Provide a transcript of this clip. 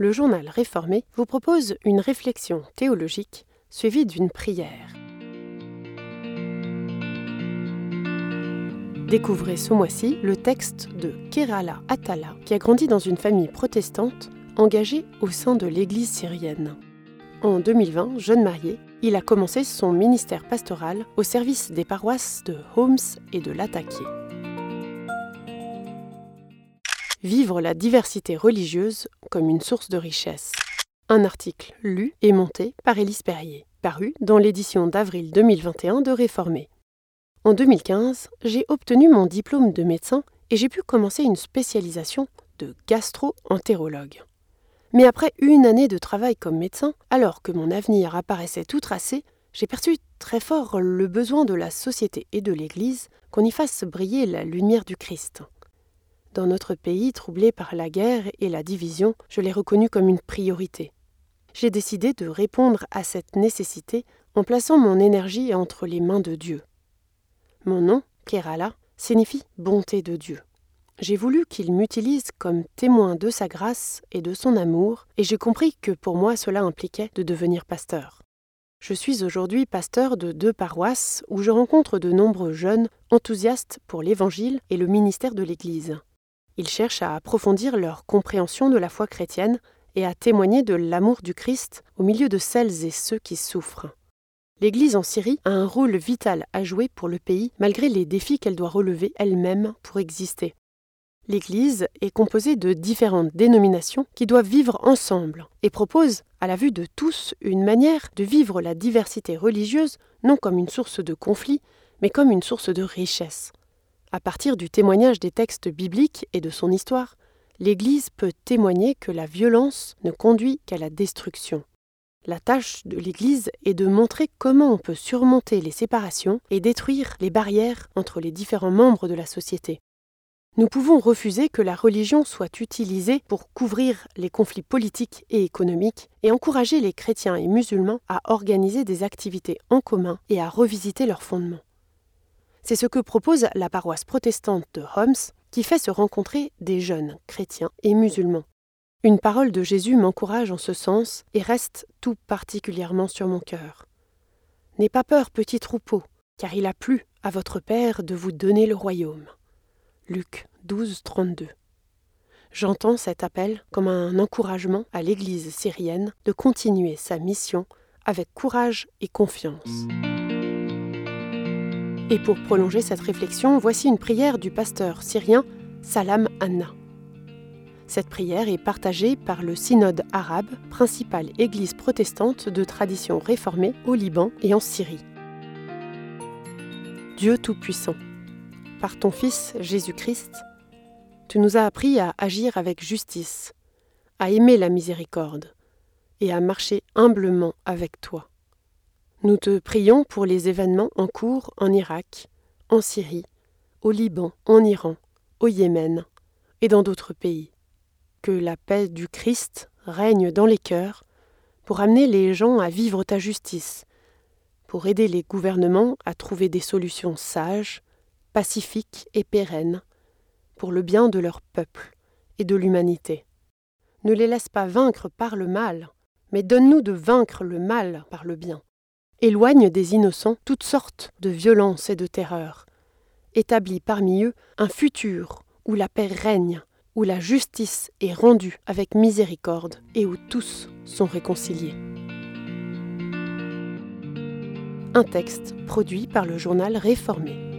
le journal réformé vous propose une réflexion théologique suivie d'une prière. Découvrez ce mois-ci le texte de Kerala Atala, qui a grandi dans une famille protestante engagée au sein de l'Église syrienne. En 2020, jeune marié, il a commencé son ministère pastoral au service des paroisses de Homs et de Latakié. Vivre la diversité religieuse comme une source de richesse. Un article lu et monté par Élise Perrier, paru dans l'édition d'avril 2021 de Réformé. En 2015, j'ai obtenu mon diplôme de médecin et j'ai pu commencer une spécialisation de gastro-entérologue. Mais après une année de travail comme médecin, alors que mon avenir apparaissait tout tracé, j'ai perçu très fort le besoin de la société et de l'Église qu'on y fasse briller la lumière du Christ. Dans notre pays troublé par la guerre et la division, je l'ai reconnu comme une priorité. J'ai décidé de répondre à cette nécessité en plaçant mon énergie entre les mains de Dieu. Mon nom, Kerala, signifie bonté de Dieu. J'ai voulu qu'il m'utilise comme témoin de sa grâce et de son amour, et j'ai compris que pour moi cela impliquait de devenir pasteur. Je suis aujourd'hui pasteur de deux paroisses où je rencontre de nombreux jeunes enthousiastes pour l'Évangile et le ministère de l'Église. Ils cherchent à approfondir leur compréhension de la foi chrétienne et à témoigner de l'amour du Christ au milieu de celles et ceux qui souffrent. L'Église en Syrie a un rôle vital à jouer pour le pays malgré les défis qu'elle doit relever elle-même pour exister. L'Église est composée de différentes dénominations qui doivent vivre ensemble et propose, à la vue de tous, une manière de vivre la diversité religieuse non comme une source de conflit, mais comme une source de richesse. À partir du témoignage des textes bibliques et de son histoire, l'Église peut témoigner que la violence ne conduit qu'à la destruction. La tâche de l'Église est de montrer comment on peut surmonter les séparations et détruire les barrières entre les différents membres de la société. Nous pouvons refuser que la religion soit utilisée pour couvrir les conflits politiques et économiques et encourager les chrétiens et musulmans à organiser des activités en commun et à revisiter leurs fondements. C'est ce que propose la paroisse protestante de Homs, qui fait se rencontrer des jeunes chrétiens et musulmans. Une parole de Jésus m'encourage en ce sens et reste tout particulièrement sur mon cœur. N'aie pas peur, petit troupeau, car il a plu à votre Père de vous donner le royaume. Luc 12, 32. J'entends cet appel comme un encouragement à l'Église syrienne de continuer sa mission avec courage et confiance. Et pour prolonger cette réflexion, voici une prière du pasteur syrien Salam Anna. Cette prière est partagée par le Synode arabe, principale église protestante de tradition réformée au Liban et en Syrie. Dieu Tout-Puissant, par ton Fils Jésus-Christ, tu nous as appris à agir avec justice, à aimer la miséricorde et à marcher humblement avec toi. Nous te prions pour les événements en cours en Irak, en Syrie, au Liban, en Iran, au Yémen et dans d'autres pays. Que la paix du Christ règne dans les cœurs pour amener les gens à vivre ta justice, pour aider les gouvernements à trouver des solutions sages, pacifiques et pérennes pour le bien de leur peuple et de l'humanité. Ne les laisse pas vaincre par le mal, mais donne-nous de vaincre le mal par le bien éloigne des innocents toutes sortes de violences et de terreurs, établit parmi eux un futur où la paix règne, où la justice est rendue avec miséricorde et où tous sont réconciliés. Un texte produit par le journal Réformé.